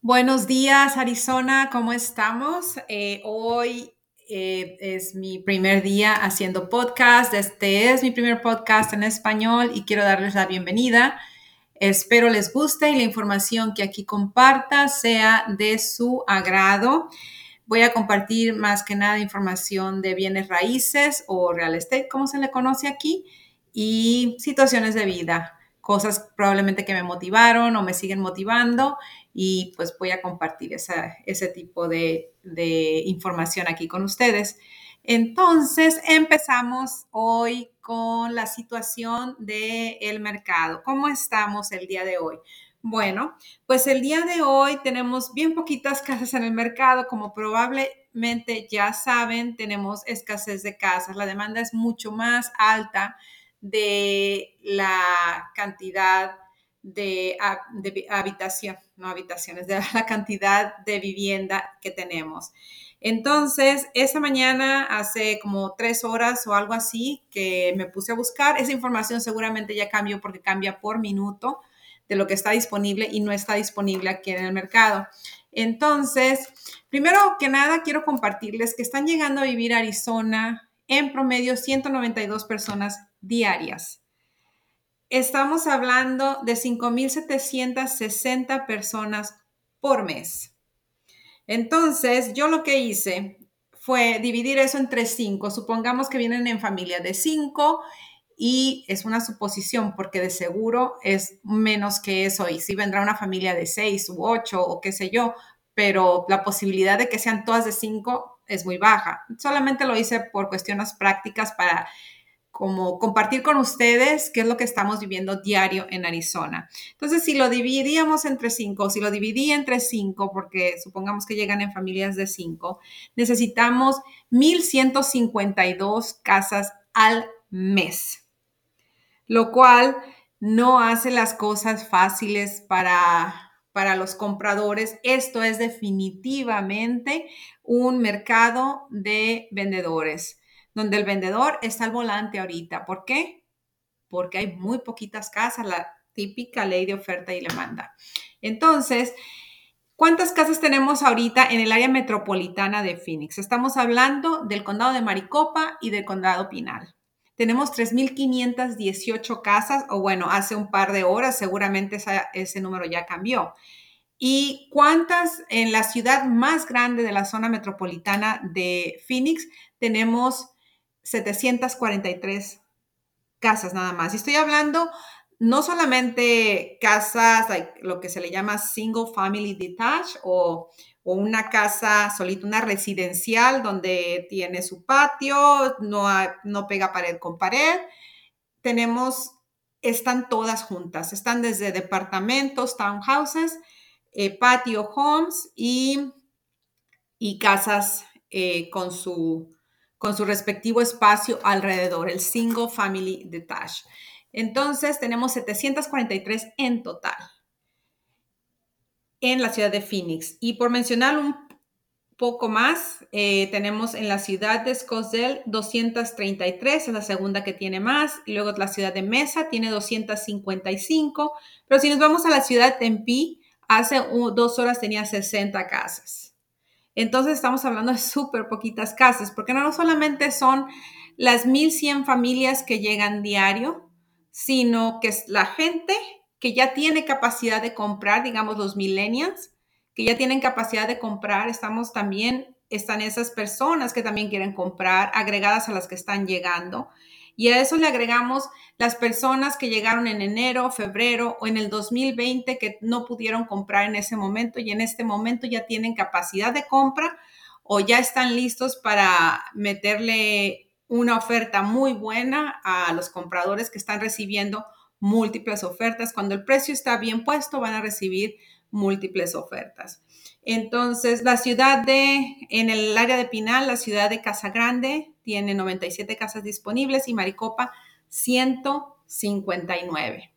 Buenos días, Arizona, ¿cómo estamos? Eh, hoy eh, es mi primer día haciendo podcast. Este es mi primer podcast en español y quiero darles la bienvenida. Espero les guste y la información que aquí comparta sea de su agrado. Voy a compartir más que nada información de bienes raíces o real estate, como se le conoce aquí, y situaciones de vida, cosas probablemente que me motivaron o me siguen motivando y pues voy a compartir ese tipo de, información aquí con ustedes. Entonces, empezamos hoy con la situación del mercado. ¿Cómo estamos el día de hoy? Bueno, pues el día de hoy tenemos bien poquitas casas en el mercado, como probablemente ya saben, tenemos escasez de casas, la demanda es mucho más alta de la cantidad de, habitación, no habitaciones, de la cantidad de vivienda que tenemos. Entonces, esta mañana, hace como tres horas o algo así, que me puse a buscar, esa información seguramente ya cambió porque cambia por minuto de lo que está disponible y no está disponible aquí en el mercado. Entonces, primero que nada, quiero compartirles que están llegando a vivir a Arizona en promedio 192 personas diarias. Estamos hablando de 5.760 personas por mes. Entonces, yo lo que hice fue dividir eso entre cinco. Supongamos que vienen en familia de cinco y es una suposición porque de seguro es menos que eso y si vendrá una familia de seis u ocho o qué sé yo, pero la posibilidad de que sean todas de cinco es muy baja. Solamente lo hice por cuestiones prácticas para como compartir con ustedes qué es lo que estamos viviendo diario en Arizona. Entonces, si lo dividíamos entre cinco, si lo dividí entre cinco, porque supongamos que llegan en familias de cinco, necesitamos 1.152 casas al mes, lo cual no hace las cosas fáciles para, para los compradores. Esto es definitivamente un mercado de vendedores donde el vendedor está al volante ahorita. ¿Por qué? Porque hay muy poquitas casas, la típica ley de oferta y demanda. Entonces, ¿cuántas casas tenemos ahorita en el área metropolitana de Phoenix? Estamos hablando del condado de Maricopa y del condado Pinal. Tenemos 3.518 casas, o bueno, hace un par de horas seguramente ese número ya cambió. ¿Y cuántas en la ciudad más grande de la zona metropolitana de Phoenix tenemos 743 casas nada más. Y estoy hablando no solamente casas, lo que se le llama single family detached o, una casa solita, una residencial donde tiene su patio, no, no pega pared con pared. Tenemos, están todas juntas, están desde departamentos, townhouses, eh, patio homes y, y casas eh, con su con su respectivo espacio alrededor, el Single Family Detached. Entonces, tenemos 743 en total en la ciudad de Phoenix. Y por mencionar un poco más, eh, tenemos en la ciudad de Scottsdale 233, es la segunda que tiene más. Y luego la ciudad de Mesa tiene 255. Pero si nos vamos a la ciudad de Tempe, hace dos horas tenía 60 casas. Entonces estamos hablando de súper poquitas casas, porque no solamente son las 1.100 familias que llegan diario, sino que es la gente que ya tiene capacidad de comprar, digamos los millennials, que ya tienen capacidad de comprar, estamos también, están esas personas que también quieren comprar, agregadas a las que están llegando. Y a eso le agregamos las personas que llegaron en enero, febrero o en el 2020 que no pudieron comprar en ese momento y en este momento ya tienen capacidad de compra o ya están listos para meterle una oferta muy buena a los compradores que están recibiendo múltiples ofertas. Cuando el precio está bien puesto, van a recibir múltiples ofertas. Entonces, la ciudad de, en el área de Pinal, la ciudad de Casa Grande tiene 97 casas disponibles y Maricopa 159.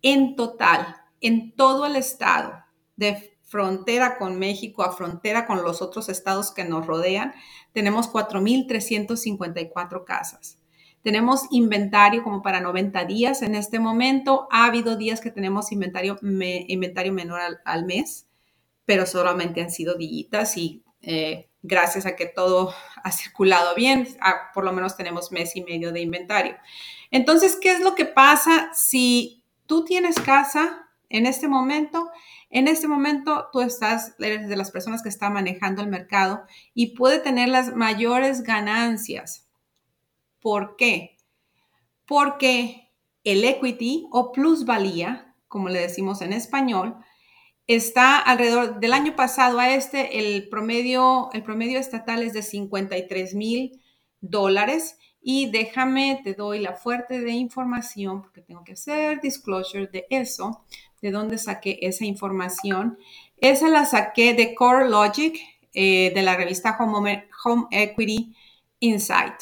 En total, en todo el estado, de frontera con México a frontera con los otros estados que nos rodean, tenemos 4.354 casas. Tenemos inventario como para 90 días en este momento. Ha habido días que tenemos inventario, inventario menor al mes pero solamente han sido dillitas y eh, gracias a que todo ha circulado bien, por lo menos tenemos mes y medio de inventario. Entonces, ¿qué es lo que pasa si tú tienes casa en este momento? En este momento tú estás, eres de las personas que está manejando el mercado y puede tener las mayores ganancias. ¿Por qué? Porque el equity o plusvalía, como le decimos en español, está alrededor del año pasado a este, el promedio, el promedio estatal es de 53 mil dólares. Y déjame, te doy la fuerte de información porque tengo que hacer disclosure de eso, de dónde saqué esa información. Esa la saqué de Core Logic, eh, de la revista Home, Home Equity Insight.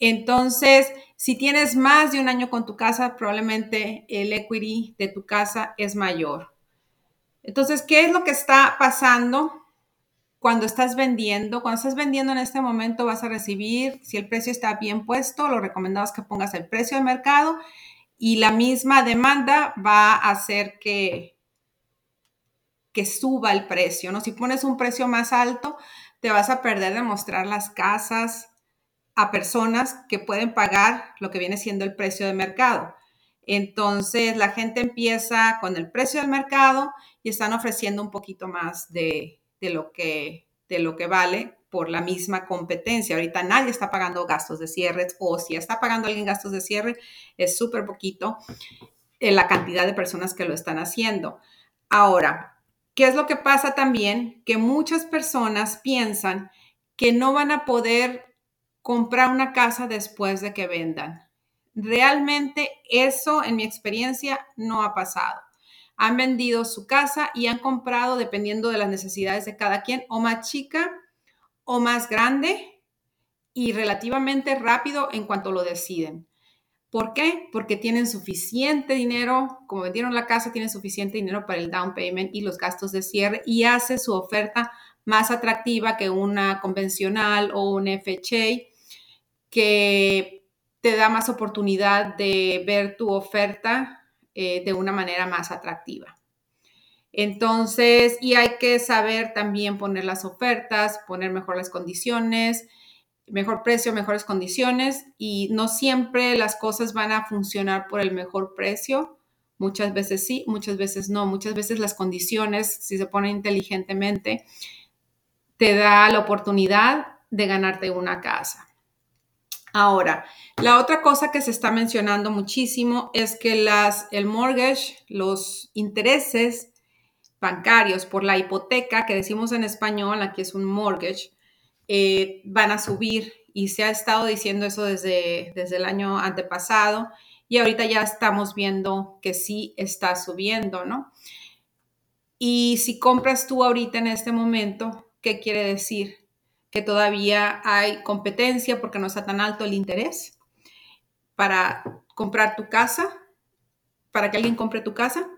Entonces, si tienes más de un año con tu casa, probablemente el equity de tu casa es mayor. Entonces, ¿qué es lo que está pasando cuando estás vendiendo? Cuando estás vendiendo en este momento vas a recibir, si el precio está bien puesto, lo recomendado es que pongas el precio de mercado y la misma demanda va a hacer que, que suba el precio, ¿no? Si pones un precio más alto, te vas a perder de mostrar las casas a personas que pueden pagar lo que viene siendo el precio de mercado. Entonces la gente empieza con el precio del mercado y están ofreciendo un poquito más de, lo, que, vale por la misma competencia. Ahorita nadie está pagando gastos de cierre o si está pagando alguien gastos de cierre es súper poquito en la cantidad de personas que lo están haciendo. Ahora, ¿qué es lo que pasa también? Que muchas personas piensan que no van a poder comprar una casa después de que vendan. Realmente eso, en mi experiencia, no ha pasado. Han vendido su casa y han comprado, dependiendo de las necesidades de cada quien, o más chica o más grande y relativamente rápido en cuanto lo deciden. ¿Por qué? Porque tienen suficiente dinero, como vendieron la casa, tienen suficiente dinero para el down payment y los gastos de cierre y hace su oferta más atractiva que una convencional o un FHA que te da más oportunidad de ver tu oferta eh, de una manera más atractiva. Entonces, y hay que saber también poner las ofertas, poner mejor las condiciones, mejor precio, mejores condiciones y no siempre las cosas van a funcionar por el mejor precio. Muchas veces sí, muchas veces no. Muchas veces las condiciones, si se ponen inteligentemente, te da la oportunidad de ganarte una casa. Ahora, la otra cosa que se está mencionando muchísimo es que las, el mortgage, los intereses bancarios por la hipoteca, que decimos en español, aquí es un mortgage, eh, van a subir y se ha estado diciendo eso desde, desde el año antepasado y ahorita ya estamos viendo que sí está subiendo, ¿no? Y si compras tú ahorita en este momento, ¿qué quiere decir? Que todavía hay competencia porque no está tan alto el interés para comprar tu casa, para que alguien compre tu casa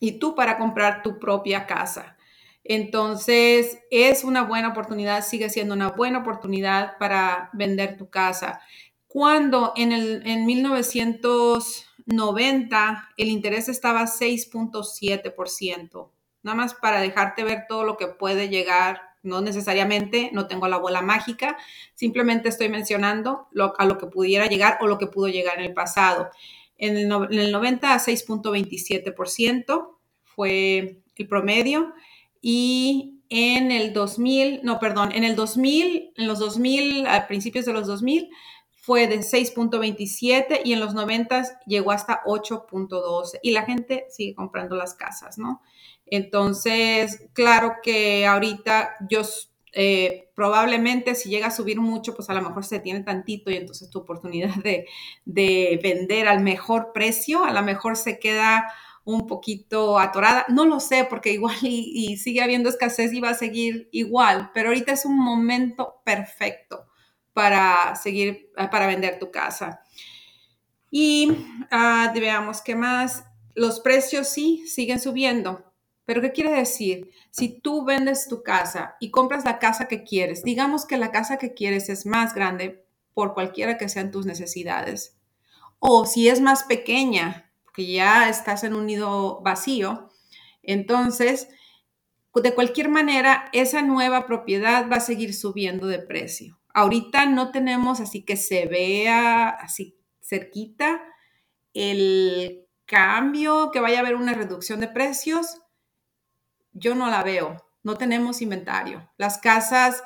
y tú para comprar tu propia casa. Entonces, es una buena oportunidad, sigue siendo una buena oportunidad para vender tu casa. Cuando en, el, en 1990 el interés estaba 6.7%, nada más para dejarte ver todo lo que puede llegar no necesariamente, no tengo la bola mágica, simplemente estoy mencionando lo, a lo que pudiera llegar o lo que pudo llegar en el pasado. En el, en el 90 a 6.27% fue el promedio y en el 2000, no, perdón, en el 2000, en los 2000, a principios de los 2000, fue de 6.27 y en los 90 llegó hasta 8.12 y la gente sigue comprando las casas, ¿no? Entonces, claro que ahorita yo eh, probablemente si llega a subir mucho, pues a lo mejor se tiene tantito y entonces tu oportunidad de, vender al mejor precio, a lo mejor se queda un poquito atorada. No lo sé, porque igual y, sigue habiendo escasez y va a seguir igual, pero ahorita es un momento perfecto para seguir, ah, para vender tu casa. Y uh, veamos qué más. Los precios sí siguen subiendo. Pero ¿qué quiere decir? Si tú vendes tu casa y compras la casa que quieres, digamos que la casa que quieres es más grande por cualquiera que sean tus necesidades, o si es más pequeña, porque ya estás en un nido vacío, entonces de cualquier manera, esa nueva propiedad va a seguir subiendo de precio. Ahorita no tenemos así que se vea así cerquita el cambio, que vaya a haber una reducción de precios. Yo no la veo. No tenemos inventario. Las casas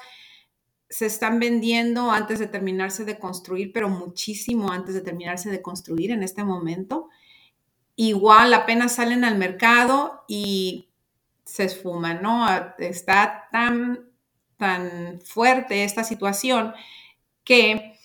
se están vendiendo antes de terminarse de construir, pero muchísimo antes de terminarse de construir en este momento. Igual apenas salen al mercado y se esfuman, ¿no? Está tan, tan fuerte esta situación que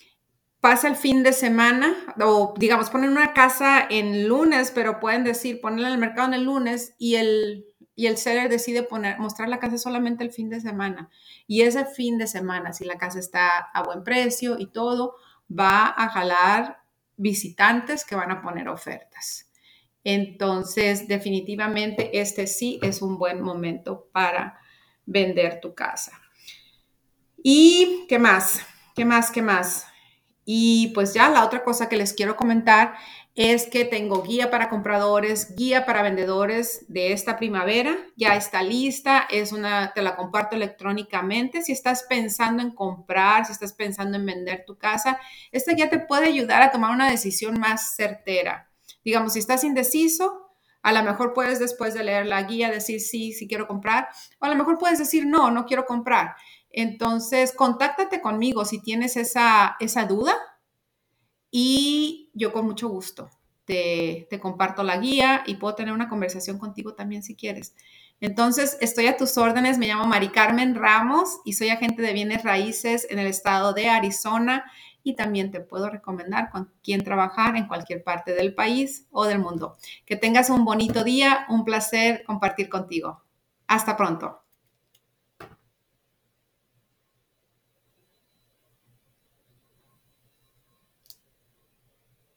pasa el fin de semana o digamos ponen una casa en lunes, pero pueden decir ponerla en el mercado en el lunes y el y el seller decide poner, mostrar la casa solamente el fin de semana. Y ese fin de semana, si la casa está a buen precio y todo, va a jalar visitantes que van a poner ofertas. Entonces, definitivamente, este sí es un buen momento para vender tu casa. ¿Y qué más? ¿Qué más? ¿Qué más? Y pues ya la otra cosa que les quiero comentar es que tengo guía para compradores, guía para vendedores de esta primavera. Ya está lista, es una, te la comparto electrónicamente. Si estás pensando en comprar, si estás pensando en vender tu casa, esta guía te puede ayudar a tomar una decisión más certera. Digamos, si estás indeciso, a lo mejor puedes después de leer la guía decir sí, sí quiero comprar, o a lo mejor puedes decir no, no quiero comprar. Entonces, contáctate conmigo si tienes esa, esa duda y yo con mucho gusto te, comparto la guía y puedo tener una conversación contigo también si quieres. Entonces, estoy a tus órdenes. Me llamo Mari Carmen Ramos y soy agente de bienes raíces en el estado de Arizona y también te puedo recomendar con quién trabajar en cualquier parte del país o del mundo. Que tengas un bonito día, un placer compartir contigo. Hasta pronto.